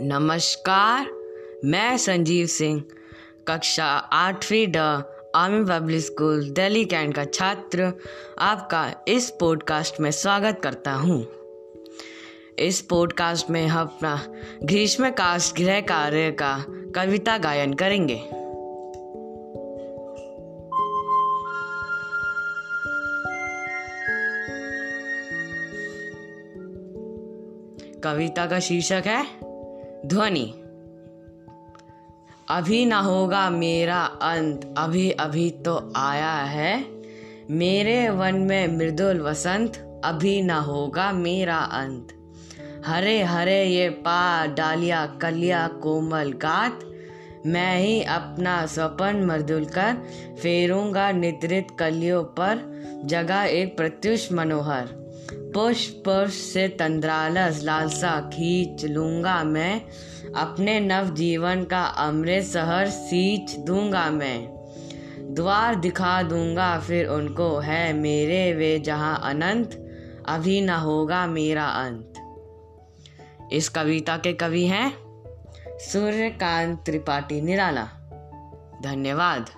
नमस्कार, मैं संजीव सिंह, कक्षा आठवीं the army public school, Delhi cantt का छात्र, आपका इस पॉडकास्ट में स्वागत करता हूँ। इस पॉडकास्ट में हम अपना ग्रीष्मकाल गृह कार्य का कविता गायन करेंगे। कविता का शीर्षक है ध्वनि। अभी ना होगा मेरा अंत, अभी अभी तो आया है। मेरे वन में मृदुल वसंत, अभी ना होगा मेरा अंत। हरे हरे ये पा, डालिया, कलिया, कोमल गात। मैं ही अपना स्वपन मृदुल कर फेरूँगा निद्रित कलियों पर, जगा एक प्रत्युष मनोहर। पुष्प से तंद्रालस लालसा खींच लूँगा मैं। अपने नव जीवन का अमृत शहर सींच दूँगा मैं। द्वार दिखा दूँगा फिर उनको, है मेरे वे जहाँ अनंत, अभी न होगा मेरा अंत। इस कविता के कवि हैं सूर्यकांत त्रिपाठी निराला। धन्यवाद।